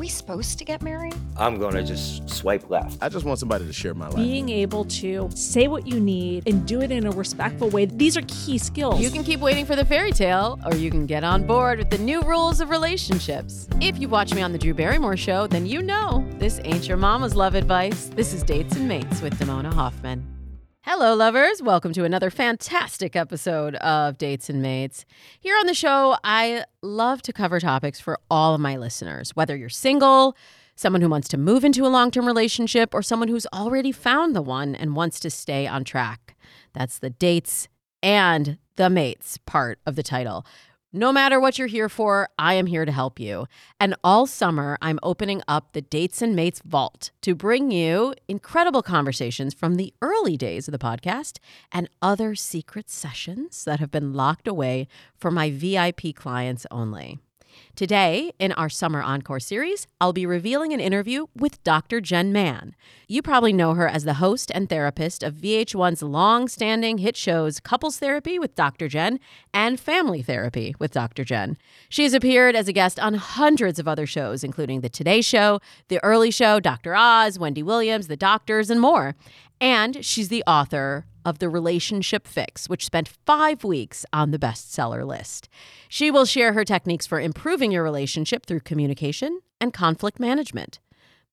we supposed to get married? I'm going to just swipe left. I just want somebody to share my life. Being able to say what you need and do it in a respectful way, these are key skills. You can keep waiting for the fairy tale, or you can get on board with the new rules of relationships. If you've watched me on The Drew Barrymore Show, then you know this ain't your mama's love advice. This is Dates and Mates with Damona Hoffman. Hello, lovers. Welcome to another fantastic episode of Dates and Mates. Here on the show, I love to cover topics for all of my listeners, whether you're single, someone who wants to move into a long term relationship, or someone who's already found the one and wants to stay on track. That's the dates and the mates part of the title. No matter what you're here for, I am here to help you. And all summer, I'm opening up the Dates and Mates Vault to bring you incredible conversations from the early days of the podcast and other secret sessions that have been locked away for my VIP clients only. Today, in our summer encore series, I'll be revealing an interview with Dr. Jenn Mann. You probably know her as the host and therapist of VH1's long standing hit shows Couples Therapy with Dr. Jenn and Family Therapy with Dr. Jenn. She has appeared as a guest on hundreds of other shows, including The Today Show, The Early Show, Dr. Oz, Wendy Williams, The Doctors, and more. And she's the author of The Relationship Fix, which spent five weeks on the bestseller list. She will share her techniques for improving your relationship through communication and conflict management.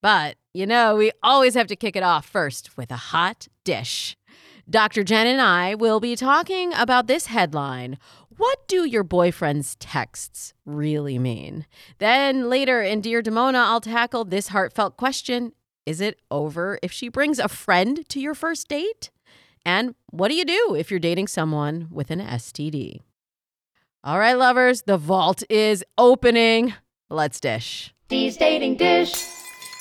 But, you know, we always have to kick it off first with a hot dish. Dr. Jenn and I will be talking about this headline What do your boyfriend's texts really mean? Then later in Dear Damona, I'll tackle this heartfelt question Is it over if she brings a friend to your first date? And what do you do if you're dating someone with an STD? All right, lovers, the vault is opening. Let's dish. Dee's dating dish.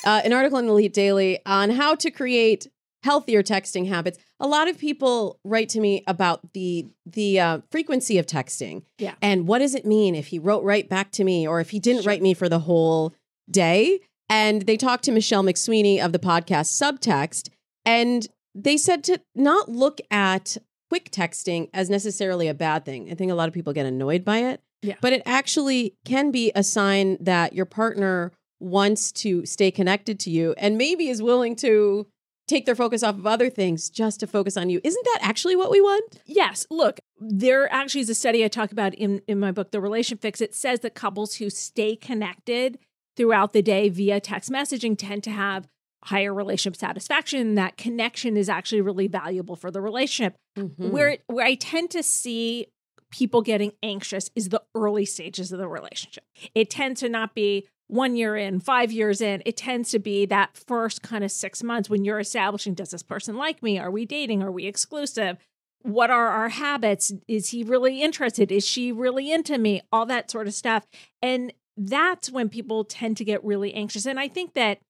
Uh, an article in the Elite Daily on how to create healthier texting habits. A lot of people write to me about the the uh, frequency of texting. Yeah. And what does it mean if he wrote right back to me or if he didn't write me for the whole day? And they talked to Michelle McSweeney of the podcast Subtext, and they said to not look at quick texting as necessarily a bad thing. I think a lot of people get annoyed by it. Yeah. But it actually can be a sign that your partner wants to stay connected to you and maybe is willing to take their focus off of other things just to focus on you. Isn't that actually what we want? Yes. Look, there actually is a study I talk about in, in my book, The Relation Fix. It says that couples who stay connected throughout the day via text messaging tend to have higher relationship satisfaction. That connection is actually really valuable for the relationship. Mm-hmm. Where where I tend to see people getting anxious is the early stages of the relationship. It tends to not be one year in, five years in. It tends to be that first kind of six months when you're establishing does this person like me? Are we dating? Are we exclusive? What are our habits? Is he really interested? Is she really into me? All that sort of stuff. And that's when people tend to get really anxious. And I think that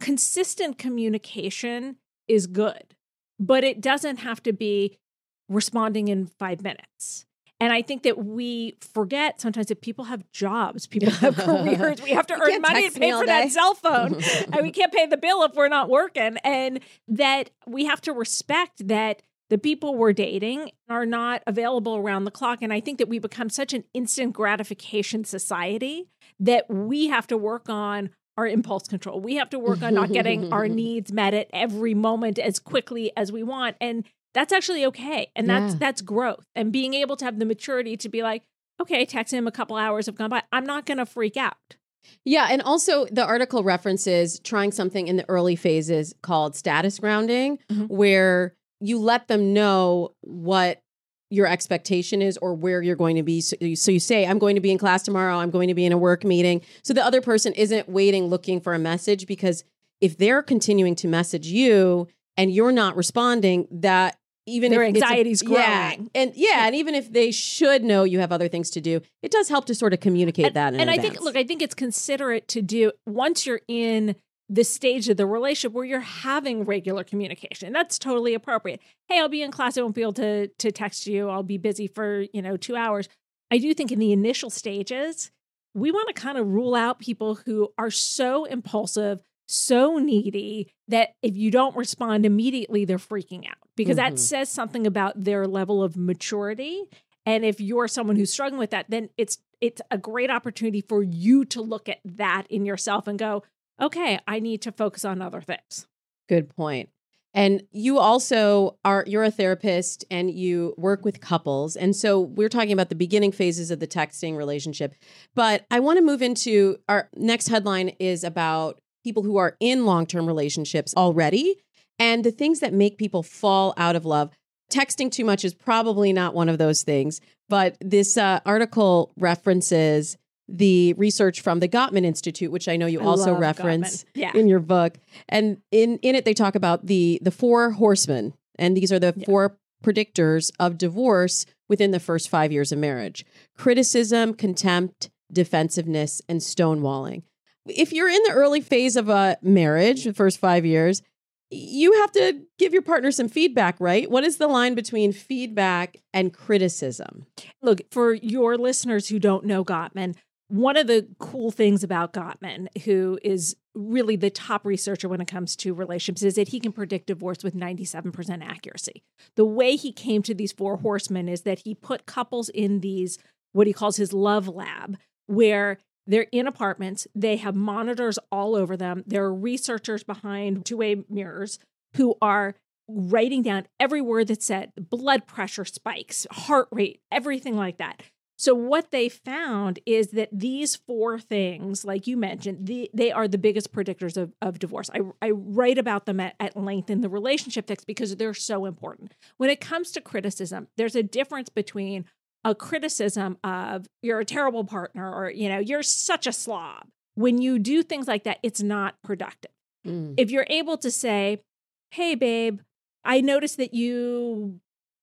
consistent communication is good, but it doesn't have to be responding in five minutes. And I think that we forget sometimes that people have jobs, people have careers. We have to earn money to pay for day. that cell phone. and we can't pay the bill if we're not working. And that we have to respect that the people we're dating are not available around the clock. And I think that we become such an instant gratification society that we have to work on our impulse control. We have to work on not getting our needs met at every moment as quickly as we want. And that's actually okay. And that's Yeah. that's growth. And being able to have the maturity to be like, okay, text him a couple hours have gone by. I'm not gonna freak out. Yeah, and also the article references trying something in the early phases called status grounding, Mhm. where you let them know what your expectation is or where you're going to be. So you, so you say, I'm going to be in class tomorrow, I'm going to be in a work meeting. So the other person isn't waiting looking for a message because if they're continuing to message you and you're not responding, that even Their if a- anxiety's yeah, growing. and yeah, and even if they should know you have other things to do, it does help to sort of communicate and, that. In and I think, look, I think it's considerate to do once you're in the stage of the relationship where you're having regular communication. That's totally appropriate. Hey, I'll be in class. I won't be able to to text you. I'll be busy for you know two hours. I do think in the initial stages, we want to kind of rule out people who are so impulsive, so needy that if you don't respond immediately, they're freaking out because Mhm. that says something about their level of maturity. And if you're someone who's struggling with that, then it's it's a great opportunity for you to look at that in yourself and go, okay, I need to focus on other things. Good point. And you also are you're a therapist and you work with couples. And so we're talking about the beginning phases of the texting relationship. But I want to move into our next headline is about people who are in long-term relationships already and the things that make people fall out of love. Texting too much is probably not one of those things, but this uh, article references the research from the Gottman Institute, which I know you I also reference Yeah. in your book. And in in it they talk about the the four horsemen, and these are the Yeah. four predictors of divorce within the first 5 years of marriage. Criticism, contempt, defensiveness, and stonewalling. If you're in the early phase of a marriage, the first 5 years, you have to give your partner some feedback, right? What is the line between feedback and criticism? Look, for your listeners who don't know Gottman, one of the cool things about Gottman, who is really the top researcher when it comes to relationships, is that he can predict divorce with 97% accuracy. The way he came to these four horsemen is that he put couples in these, what he calls his love lab, where they're in apartments, they have monitors all over them, there are researchers behind two way mirrors who are writing down every word that's said, blood pressure spikes, heart rate, everything like that. So what they found is that these four things, like you mentioned, the, they are the biggest predictors of, of divorce. I, I write about them at, at length in the relationship text because they're so important. When it comes to criticism, there's a difference between a criticism of you're a terrible partner or you know you're such a slob. When you do things like that, it's not productive Mm. if you're able to say, "Hey, babe, I noticed that you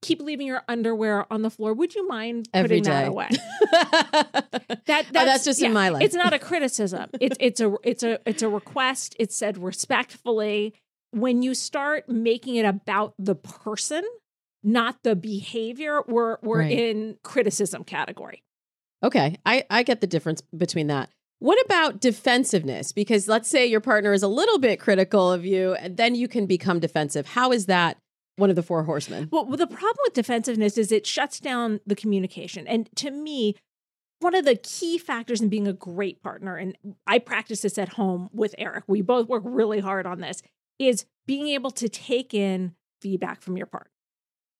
keep leaving your underwear on the floor. Would you mind Every putting that away?" that, That Oh, that's just in my life. It's not a criticism. it's it's a it's a it's a request. It's said respectfully. When you start making it about the person, not the behavior, we're we're Right. in criticism category. Okay, I, I get the difference between that. What about defensiveness? Because let's say your partner is a little bit critical of you, and then you can become defensive. How is that one of the four horsemen? Well, the problem with defensiveness is it shuts down the communication. And to me, one of the key factors in being a great partner, and I practice this at home with Eric, we both work really hard on this, is being able to take in feedback from your partner.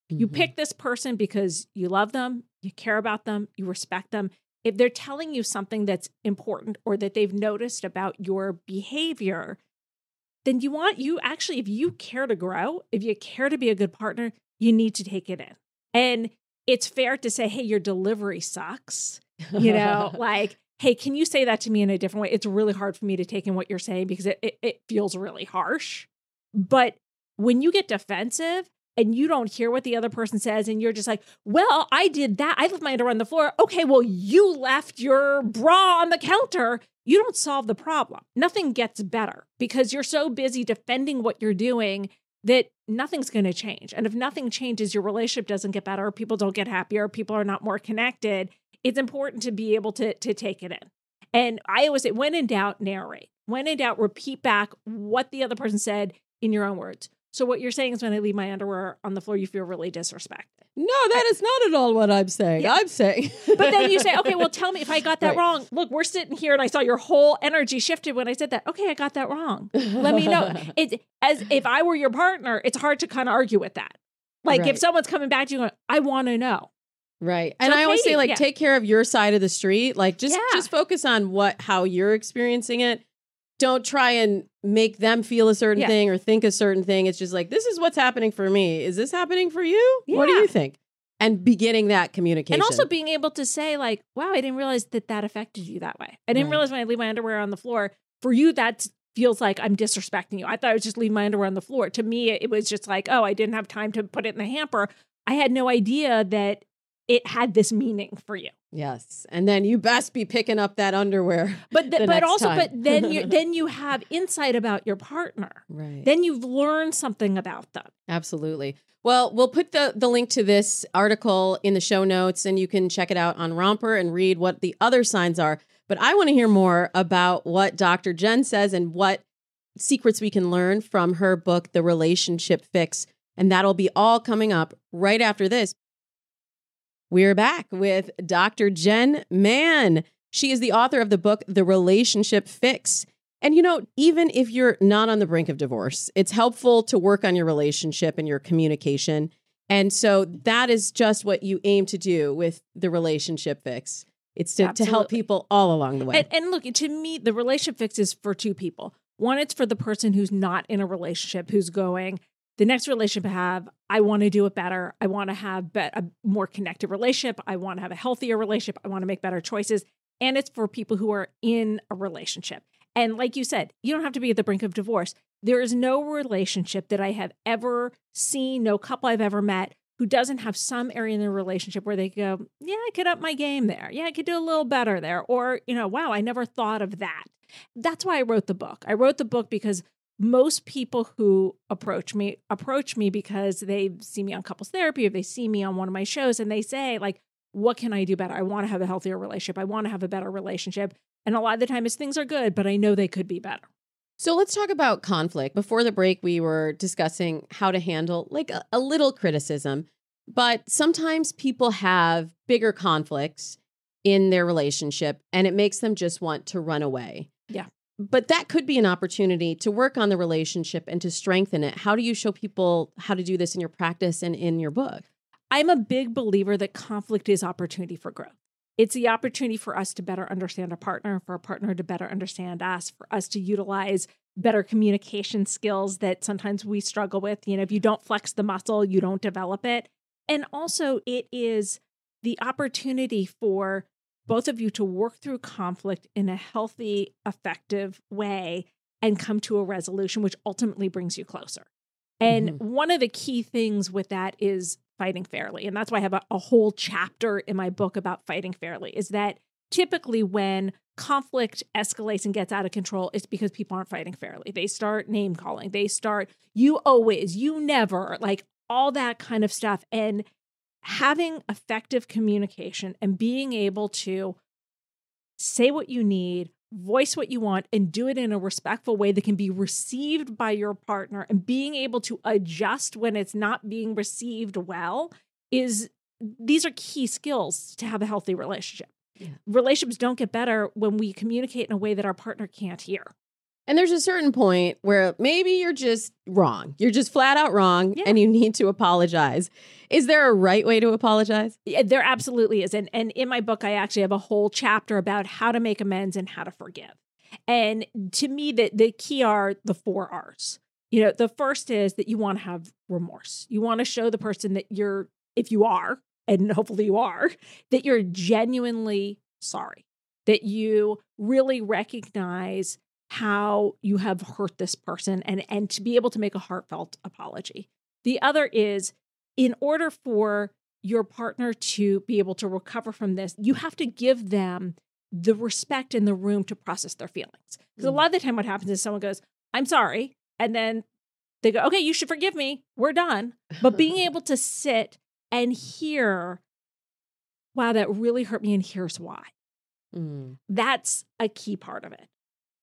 You Mhm. pick this person because you love them, you care about them, you respect them. If they're telling you something that's important or that they've noticed about your behavior, then you want you actually, if you care to grow, if you care to be a good partner, you need to take it in. And it's fair to say, hey, your delivery sucks. You know, like, hey, can you say that to me in a different way? It's really hard for me to take in what you're saying because it, it, it feels really harsh. But when you get defensive and you don't hear what the other person says and you're just like, well, I did that. I left my underwear on the floor. Okay, well, you left your bra on the counter. You don't solve the problem. Nothing gets better because you're so busy defending what you're doing that nothing's going to change. And if nothing changes, your relationship doesn't get better, people don't get happier, people are not more connected. It's important to be able to, to take it in. And I always say, when in doubt, narrate. When in doubt, repeat back what the other person said in your own words. So what you're saying is when I leave my underwear on the floor, you feel really disrespected. no, that is not at all what I'm saying. Yeah. I'm saying. But then you say, okay, well, tell me if I got that Right. wrong. Look, we're sitting here and I saw your whole energy shifted when I said that. Okay, I got that wrong. Let me know. It's as if I were your partner, it's hard to kind of argue with that. Like if someone's coming back to you going, I want to know. Right. And I always say like yeah. take care of your side of the street. Like just Yeah. just focus on what how you're experiencing it. Don't try and make them feel a certain Yeah. thing or think a certain thing. It's just like this is what's happening for me. Is this happening for you? What do you think? And beginning that communication. And also being able to say, like, wow, I didn't realize that that affected you that way. I didn't Right. realize when I leave my underwear on the floor, for you, that feels like I'm disrespecting you. I thought I was just leaving my underwear on the floor. To me, it was just like, oh, I didn't have time to put it in the hamper. I had no idea that it had this meaning for you. Yes. And then you best be picking up that underwear. But th- but also, time. but then you then you have insight about your partner. Right. Then you've learned something about them. Absolutely. Well, we'll put the, the link to this article in the show notes and you can check it out on Romper and read what the other signs are. But I want to hear more about what Dr. Jenn says and what secrets we can learn from her book, The Relationship Fix. And that'll be all coming up right after this. We're back with Dr. Jenn Mann. She is the author of the book, The Relationship Fix. And you know, even if you're not on the brink of divorce, it's helpful to work on your relationship and your communication. And so that is just what you aim to do with the relationship fix. It's to, to help people all along the way. And, and look, to me, the relationship fix is for two people. One, it's for the person who's not in a relationship, who's going, the next relationship I have, I want to do it better. I want to have be- a more connected relationship. I want to have a healthier relationship. I want to make better choices. And it's for people who are in a relationship. And like you said, you don't have to be at the brink of divorce. There is no relationship that I have ever seen, no couple I've ever met who doesn't have some area in their relationship where they go, Yeah, I could up my game there. Yeah, I could do a little better there. Or, you know, wow, I never thought of that. That's why I wrote the book. I wrote the book because most people who approach me approach me because they see me on couples therapy or they see me on one of my shows and they say, like, what can I do better? I want to have a healthier relationship. I want to have a better relationship. And a lot of the time is things are good, but I know they could be better. So let's talk about conflict. Before the break, we were discussing how to handle like a, a little criticism, but sometimes people have bigger conflicts in their relationship and it makes them just want to run away. Yeah. But that could be an opportunity to work on the relationship and to strengthen it. How do you show people how to do this in your practice and in your book? I'm a big believer that conflict is opportunity for growth. It's the opportunity for us to better understand our partner, for our partner to better understand us, for us to utilize better communication skills that sometimes we struggle with. You know, if you don't flex the muscle, you don't develop it. And also, it is the opportunity for both of you to work through conflict in a healthy, effective way and come to a resolution, which ultimately brings you closer. And mm-hmm. one of the key things with that is fighting fairly. And that's why I have a, a whole chapter in my book about fighting fairly is that typically when conflict escalates and gets out of control, it's because people aren't fighting fairly. They start name calling, they start, you always, you never, like all that kind of stuff. And having effective communication and being able to say what you need, voice what you want, and do it in a respectful way that can be received by your partner and being able to adjust when it's not being received well is these are key skills to have a healthy relationship. Yeah. Relationships don't get better when we communicate in a way that our partner can't hear. And there's a certain point where maybe you're just wrong. You're just flat out wrong Yeah. and you need to apologize. Is there a right way to apologize? Yeah, there absolutely is. And, and in my book, I actually have a whole chapter about how to make amends and how to forgive. And to me, the, the key are the four R's. You know, the first is that you want to have remorse. You want to show the person that you're, if you are, and hopefully you are, that you're genuinely sorry, that you really recognize how you have hurt this person and, and to be able to make a heartfelt apology. The other is in order for your partner to be able to recover from this, you have to give them the respect and the room to process their feelings. Because a Mm. lot of the time, what happens is someone goes, I'm sorry. And then they go, okay, you should forgive me. We're done. But being able to sit and hear, wow, that really hurt me, and here's why. Mm. That's a key part of it.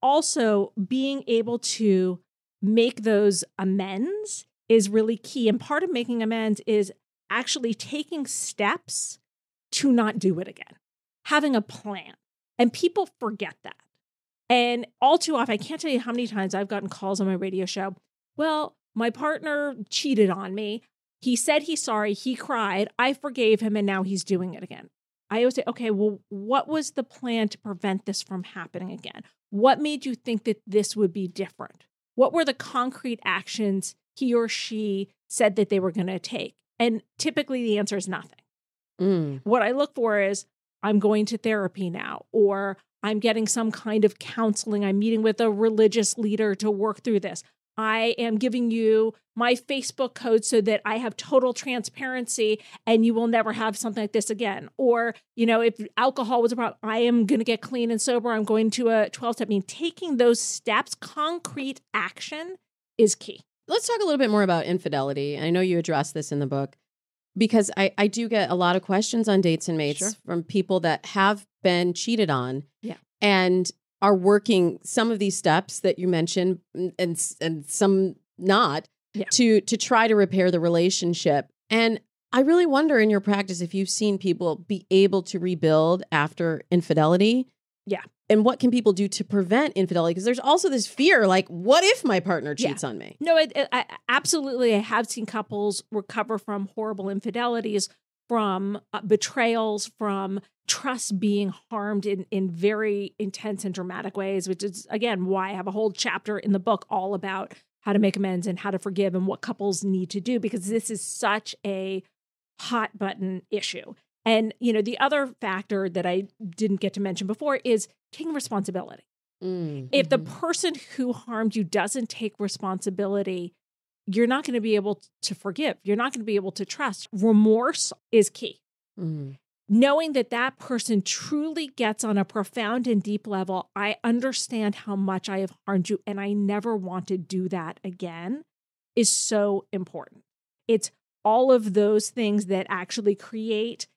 Also, being able to make those amends is really key. And part of making amends is actually taking steps to not do it again, having a plan. And people forget that. And all too often, I can't tell you how many times I've gotten calls on my radio show. Well, my partner cheated on me. He said he's sorry. He cried. I forgave him, and now he's doing it again. I always say, okay, well, what was the plan to prevent this from happening again? What made you think that this would be different? What were the concrete actions he or she said that they were going to take? And typically the answer is nothing. Mm. What I look for is I'm going to therapy now, or I'm getting some kind of counseling. I'm meeting with a religious leader to work through this. I am giving you my Facebook code so that I have total transparency and you will never have something like this again. Or, you know, if alcohol was a problem, I am going to get clean and sober. I'm going to a 12 step. I mean, taking those steps, concrete action is key. Let's talk a little bit more about infidelity. I know you address this in the book because I, I do get a lot of questions on dates and mates Sure. from people that have been cheated on Yeah. and are working some of these steps that you mentioned and and, some not Yeah. to to try to repair the relationship. And I really wonder in your practice if you've seen people be able to rebuild after infidelity. Yeah. And what can people do to prevent infidelity? Because there's also this fear like, what if my partner Yeah. cheats on me? No, it, it, I, absolutely. I have seen couples recover from horrible infidelities, from uh, betrayals, from trust being harmed in, in very intense and dramatic ways, which is, again, why I have a whole chapter in the book all about how to make amends and how to forgive and what couples need to do, because this is such a hot button issue. And, you know, the other factor that I didn't get to mention before is taking responsibility Mm, if the mhm. person who harmed you doesn't take responsibility, you're not going to be able to forgive. You're not going to be able to trust. Remorse is key. Mhm. Knowing that that person truly gets on a profound and deep level, I understand how much I have harmed you and I never want to do that again is so important. It's all of those things that actually create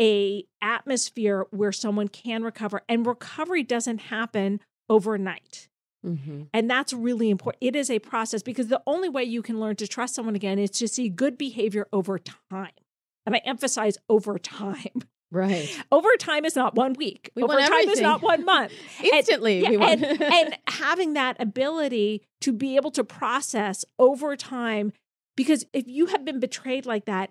a atmosphere where someone can recover and recovery doesn't happen overnight. Mhm. And that's really important. It is a process because the only way you can learn to trust someone again is to see good behavior over time. And I emphasize over time. Right. Over time is not one week. We over time is not one month. And- Instantly. yeah, we want and, and having that ability to be able to process over time, because if you have been betrayed like that,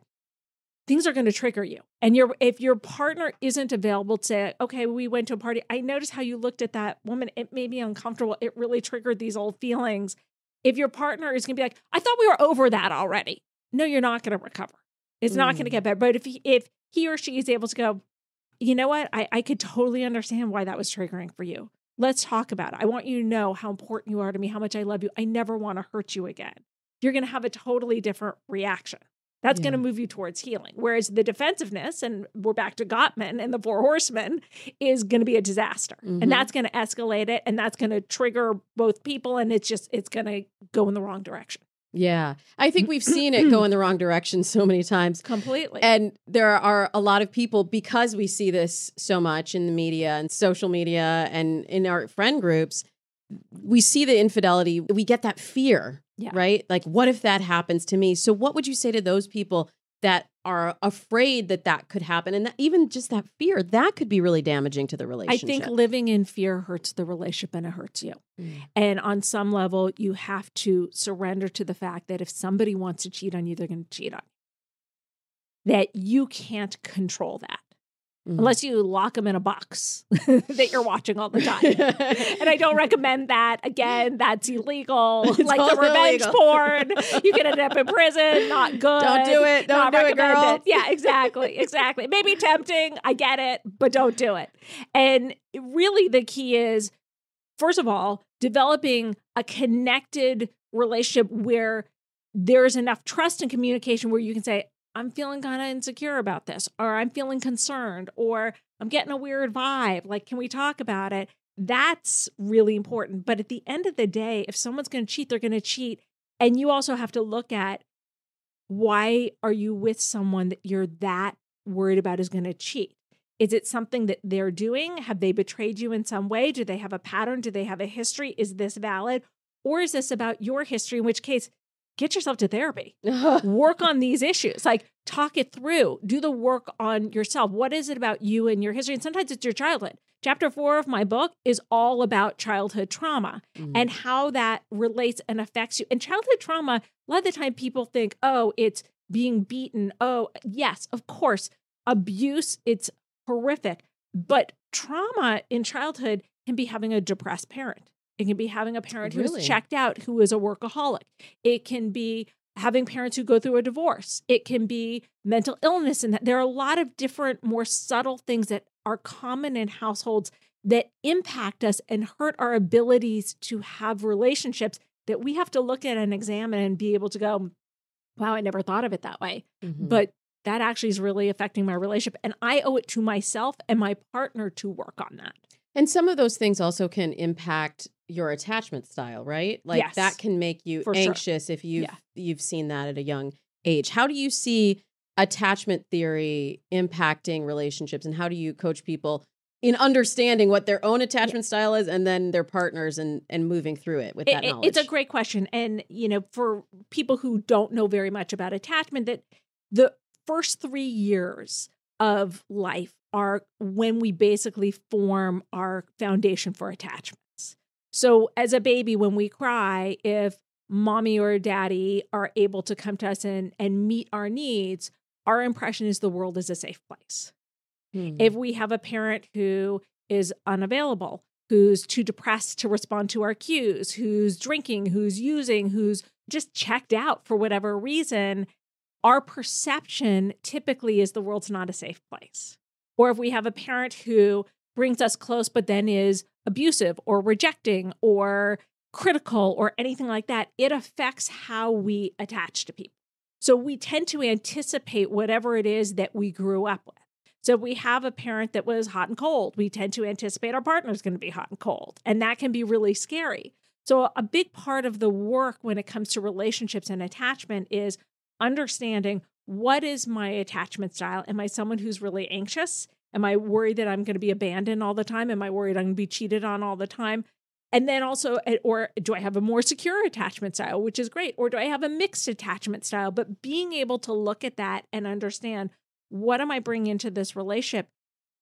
things are going to trigger you. And your if your partner isn't available to say, okay, we went to a party. I noticed how you looked at that woman. It made me uncomfortable. It really triggered these old feelings. If your partner is going to be like, I thought we were over that already. No, you're not going to recover. It's not going to Mm. get better. But if he, if he or she is able to go, you know what? I, I could totally understand why that was triggering for you. Let's talk about it. I want you to know how important you are to me, how much I love you. I never want to hurt you again. You're going to have a totally different reaction. That's going to move you towards healing. Whereas the defensiveness, and we're back to Gottman and the Four Horsemen, is going to be a disaster. Mhm. And that's going to escalate it. And that's going to trigger both people. And it's just, it's going to go in the wrong direction yeah. I think we've seen it go in the wrong direction so many times. completely. And there are a lot of people because we see this so much in the media and social media and in our friend groups, we see the infidelity, we get that fear, Yeah. right? Like, what if that happens to me? So, what would you say to those people that are afraid that that could happen? And that, even just that fear, that could be really damaging to the relationship. I think living in fear hurts the relationship and it hurts you. Mm. And on some level, you have to surrender to the fact that if somebody wants to cheat on you, they're going to cheat on you. That you can't control that Mhm. unless you lock them in a box that you're watching all the time. and I don't recommend that. Again, that's illegal. It's like the revenge illegal. porn. You can end up in prison. Not good. Don't do it. Don't Not do it, girl. recommended. Yeah, exactly. Exactly. It may be tempting. I get it, but don't do it. And really, the key is first of all, developing a connected relationship where there's enough trust and communication where you can say, I'm feeling kind of insecure about this, or I'm feeling concerned, or I'm getting a weird vibe. Like, can we talk about it? That's really important. But at the end of the day, if someone's going to cheat, they're going to cheat. And you also have to look at why are you with someone that you're that worried about is going to cheat? Is it something that they're doing? Have they betrayed you in some way? Do they have a pattern? Do they have a history? Is this valid? Or is this about your history? In which case, get yourself to therapy. Work on these issues. Like talk it through. Do the work on yourself. What is it about you and your history? And sometimes it's your childhood. Chapter four of my book is all about childhood trauma Mm. and how that relates and affects you. And childhood trauma a lot of the time people think oh it's being beaten. Oh yes of course abuse it's horrific. But trauma in childhood can be having a depressed parent it can be having a parent Really? who's checked out who is a workaholic it can be having parents who go through a divorce. It can be mental illness. And there are a lot of different, more subtle things that are common in households that impact us and hurt our abilities to have relationships that we have to look at and examine and be able to go, wow, I never thought of it that way. Mhm. But that actually is really affecting my relationship. And I owe it to myself and my partner to work on that. And some of those things also can impact your attachment style, right? Like Yes. that can make you For sure. anxious if you've Yeah. you've seen that at a young age. How do you see attachment theory impacting relationships and how do you coach people in understanding what their own attachment style is and then their partners and and moving through it with It- that it- knowledge? it's a great question. And, you know, for people who don't know very much about attachment, that the first three years of life are when we basically form our foundation for attachments. So, as a baby, when we cry, if mommy or daddy are able to come to us and, and meet our needs, our impression is the world is a safe place. Hmm. If we have a parent who is unavailable, who's too depressed to respond to our cues, who's drinking, who's using, who's just checked out for whatever reason, our perception typically is the world's not a safe place. Or if we have a parent who brings us close but then is abusive or rejecting or critical or anything like that, it affects how we attach to people. So we tend to anticipate whatever it is that we grew up with. So we have a parent that was hot and cold, we tend to anticipate our partner is going to be hot and cold. And that can be really scary. So a big part of the work when it comes to relationships and attachment is understanding what is my attachment style? Am I someone who's really anxious? Am I worried that I'm going to be abandoned all the time? Am I worried I'm going to be cheated on all the time? And then also, eh, or do I have a more secure attachment style, which is great? Or do I have a mixed attachment style? But being able to look at that and understand what am I bringing into this relationship?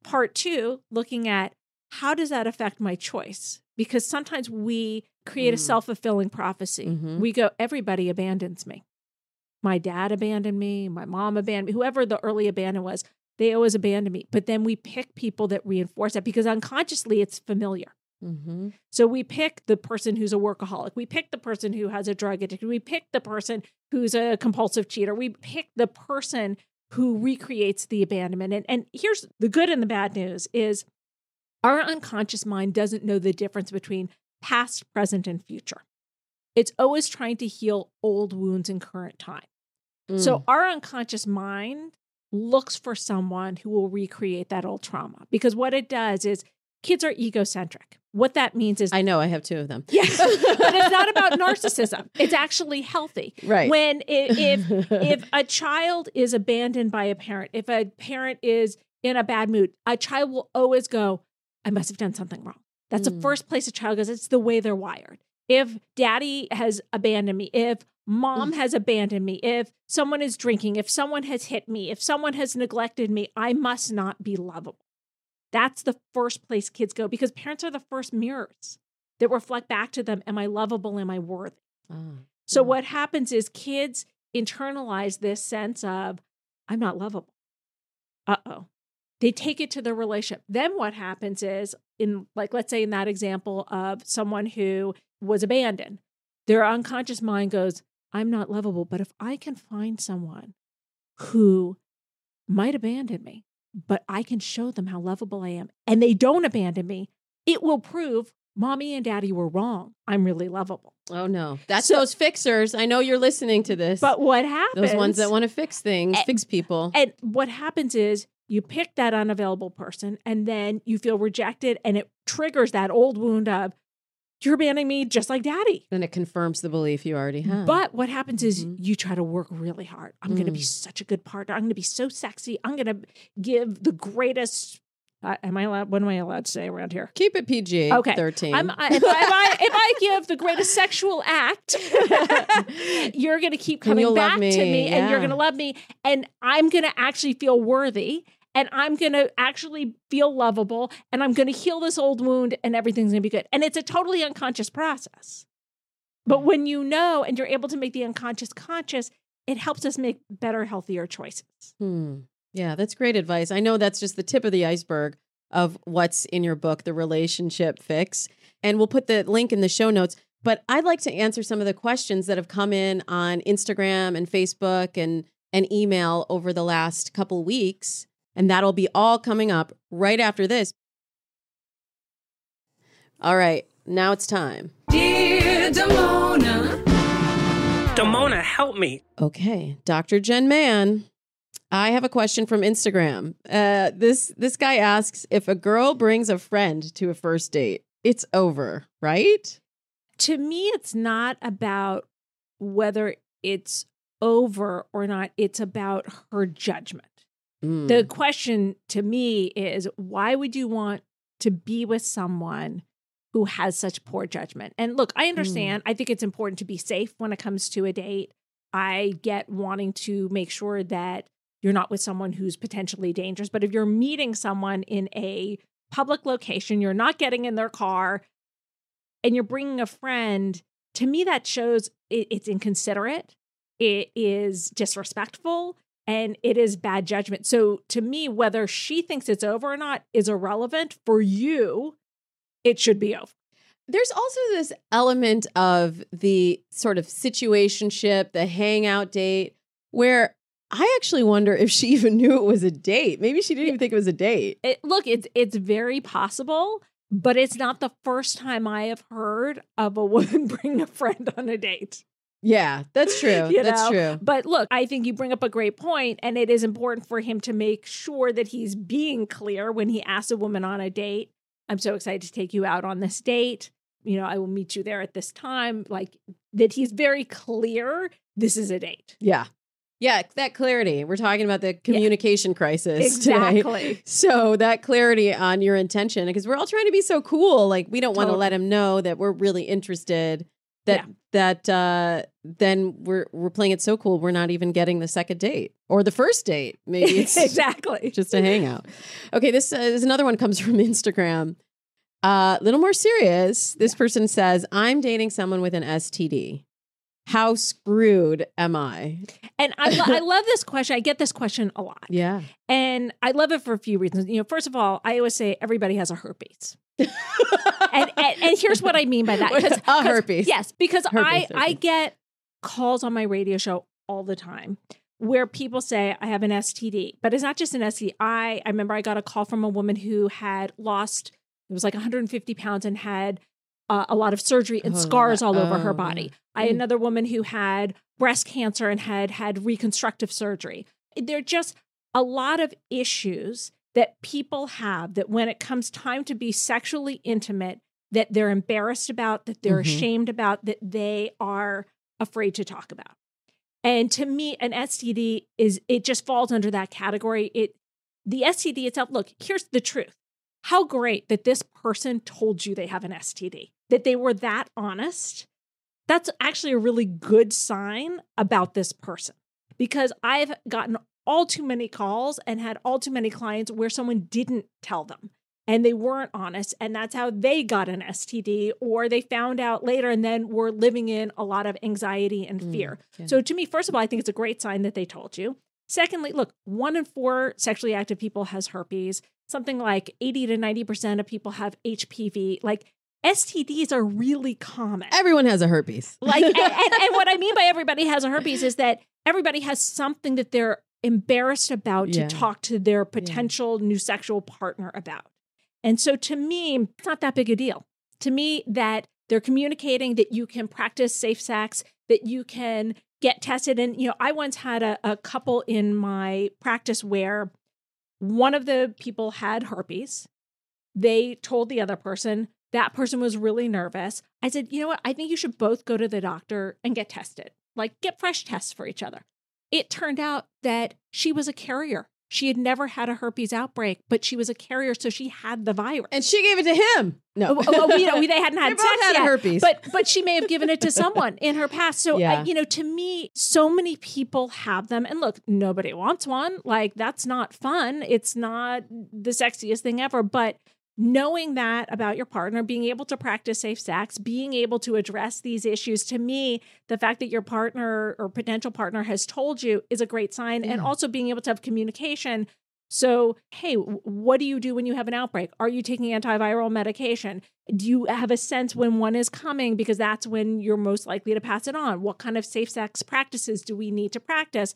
Part two, looking at how does that affect my choice? Because sometimes we create a Mm. self fulfilling prophecy. Mhm. We go, everybody abandons me. My dad abandoned me, my mom abandoned me, whoever the early abandon was, they always abandon me. But then we pick people that reinforce that because unconsciously it's familiar. Mhm. So we pick the person who's a workaholic. We pick the person who has a drug addiction. We pick the person who's a compulsive cheater. We pick the person who recreates the abandonment. And, and here's the good and the bad news is our unconscious mind doesn't know the difference between past, present, and future. It's always trying to heal old wounds in current time. So Mm. our unconscious mind looks for someone who will recreate that old trauma because what it does is kids are egocentric. What that means is I know I have two of them. Yes, but it's not about narcissism. It's actually healthy. Right. When i- if if a child is abandoned by a parent, if a parent is in a bad mood, a child will always go, "I must have done something wrong." That's the Mm. first place a child goes. It's the way they're wired. If daddy has abandoned me, if mom has abandoned me, if someone is drinking, if someone has hit me, if someone has neglected me, I must not be lovable. That's the first place kids go because parents are the first mirrors that reflect back to them Am I lovable? Am I worthy? Ah. So, Mm. what happens is kids internalize this sense of, I'm not lovable. Uh oh. They take it to their relationship. Then what happens is, in like, let's say in that example of someone who was abandoned, their unconscious mind goes, I'm not lovable. But if I can find someone who might abandon me, but I can show them how lovable I am, and they don't abandon me, it will prove mommy and daddy were wrong. I'm really lovable. Oh no, that's So- those fixers. I know you're listening to this. But what happens? those ones that want to fix things, And- fix people. And what happens is you pick that unavailable person and then you feel rejected and it triggers that old wound of you're abandoning me just like daddy. then it confirms the belief you already have. But what happens is Mhm. you try to work really hard. I'm going to be Mm. such a good partner. I'm going to be so sexy. I'm going to give the greatest. Uh, am I allowed? What am I allowed to say around here? keep it PG. Okay. thirteen. I'm, I, if, I, if, I, if I give the greatest sexual act, you're going to keep coming back to me, me and you're going to love me. And I'm going to actually feel worthy and I'm going to actually feel lovable and I'm going to heal this old wound and everything's going to be good. And it's a totally unconscious process. But when you know and you're able to make the unconscious conscious, it helps us make better, healthier choices. Hmm. Yeah, that's great advice. I know that's just the tip of the iceberg of what's in your book, The Relationship Fix. And we'll put the link in the show notes. But I'd like to answer some of the questions that have come in on Instagram and Facebook and, and email over the last couple weeks. And that'll be all coming up right after this. All right, now it's time. Dear Damona. Damona, help me. Okay, Dr. Jenn Mann. I have a question from Instagram. Uh, this this guy asks if a girl brings a friend to a first date, it's over, right? to me, it's not about whether it's over or not, it's about her judgment. Mm. The question to me is why would you want to be with someone who has such poor judgment? And look, I understand. I think it's important to be safe when it comes to a date. I get wanting to make sure that you're not with someone who's potentially dangerous. But if you're meeting someone in a public location, you're not getting in their car, and you're bringing a friend, to me, that shows it, it's inconsiderate, it is disrespectful, and it is bad judgment. So to me, whether she thinks it's over or not is irrelevant. For you, it should be over. There's also this element of the sort of situationship, the hangout date, where I actually wonder if she even knew it was a date. Maybe she didn't even think it was a date. It, look, it's it's very possible, but it's not the first time I have heard of a woman bring a friend on a date. Yeah, that's true. That's know? true. But look, I think you bring up a great point, and it is important for him to make sure that he's being clear when he asks a woman on a date. I'm so excited to take you out on this date. You know, I will meet you there at this time. Like that, he's very clear. This is a date. Yeah. Yeah, that clarity. We're talking about the communication crisis today. So that clarity on your intention, because we're all trying to be so cool. Like we don't want to let him know that we're really interested. That Yeah. that uh then we're we're playing it so cool. We're not even getting the second date or the first date. Maybe it's exactly. just a hangout. Okay, this uh, is another one comes from Instagram. A uh, little more serious. This person says, "I'm dating someone with an STD. How screwed am I?" And I, lo- I love this question. I get this question a lot. Yeah. And I love it for a few reasons. You know, first of all, I always say everybody has a herpes. And, and and here's what I mean by that. 'Cause- a 'cause- herpes. Yes, because Herpes, I I get calls on my radio show all the time where people say I have an STD, but it's not just an STD. I I remember I got a call from a woman who had lost it was like 150 pounds and had uh, a lot of surgery and Oh, scars all over oh, her body. I had Mm. another woman who had breast cancer and had had reconstructive surgery. There are just a lot of issues that people have that when it comes time to be sexually intimate that they're embarrassed about that they're Mhm. ashamed about that they are afraid to talk about. And to me an std is it just falls under that category. It the std itself look here's the truth. How great that this person told you they have an std that they were that honest that's actually a really good sign about this person. Because I've gotten all too many calls and had all too many clients where someone didn't tell them and they weren't honest and that's how they got an STD or they found out later and then were living in a lot of anxiety and Mm, fear. yeah. So to me first of all I think it's a great sign that they told you. Secondly, look, 1 in 4 sexually active people has herpes. Something like 80 to 90% of people have HPV. Like STDs are really common Everyone has a herpes. like and, and, and what i mean by everybody has a herpes is that everybody has something that they're embarrassed about Yeah. to talk to their potential new sexual partner about and so to me it's not that big a deal to me that they're communicating that you can practice safe sex that you can get tested and you know i once had a, a couple in my practice where one of the people had herpes they told the other person that person was really nervous. I said, you know what? I think you should both go to the doctor and get tested, like get fresh tests for each other. It turned out that she was a carrier. She had never had a herpes outbreak, but she was a carrier, so she had the virus. And she gave it to him. No. well, well, we, you know, they hadn't had sex had yet, herpes. but but she may have given it to someone in her past. So Yeah. I, you know, to me, so many people have them, and look, nobody wants one. Like that's not fun. It's not the sexiest thing ever. But knowing that about your partner, being able to practice safe sex, being able to address these issues, to me, the fact that your partner or potential partner has told you is a great sign, and also being able to have communication. So, hey, what do you do when you have an outbreak? Are you taking antiviral medication? Do you have a sense when one is coming? Because that's when you're most likely to pass it on. What kind of safe sex practices do we need to practice?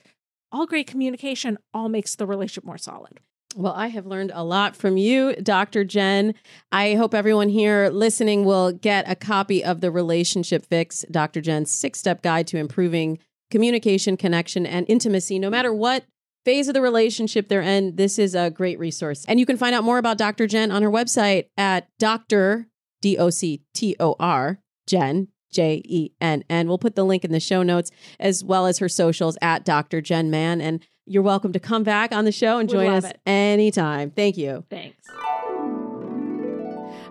All great communication all makes the relationship more solid. Well, I have learned a lot from you, Dr. Jenn. I hope everyone here listening will get a copy of the Relationship Fix, Dr. Jenn's six step guide to improving communication, connection, and intimacy, no matter what phase of the relationship they're in. This is a great resource. And you can find out more about Dr. Jenn on her website at Dr. D O C T O R, Jenn. J E N N. We'll put the link in the show notes as well as her socials at Dr. Jenn Mann. And you're welcome to come back on the show and join us it. anytime. Thank you. Thanks.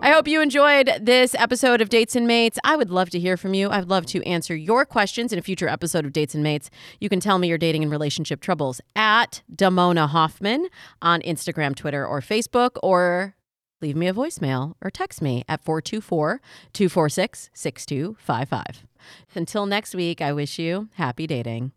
I hope you enjoyed this episode of Dates and Mates. I would love to hear from you. I'd love to answer your questions in a future episode of Dates and Mates. You can tell me your dating and relationship troubles at Damona Hoffman on Instagram, Twitter, or Facebook, or leave me a voicemail or text me at 424 246 6255. Until next week, I wish you happy dating.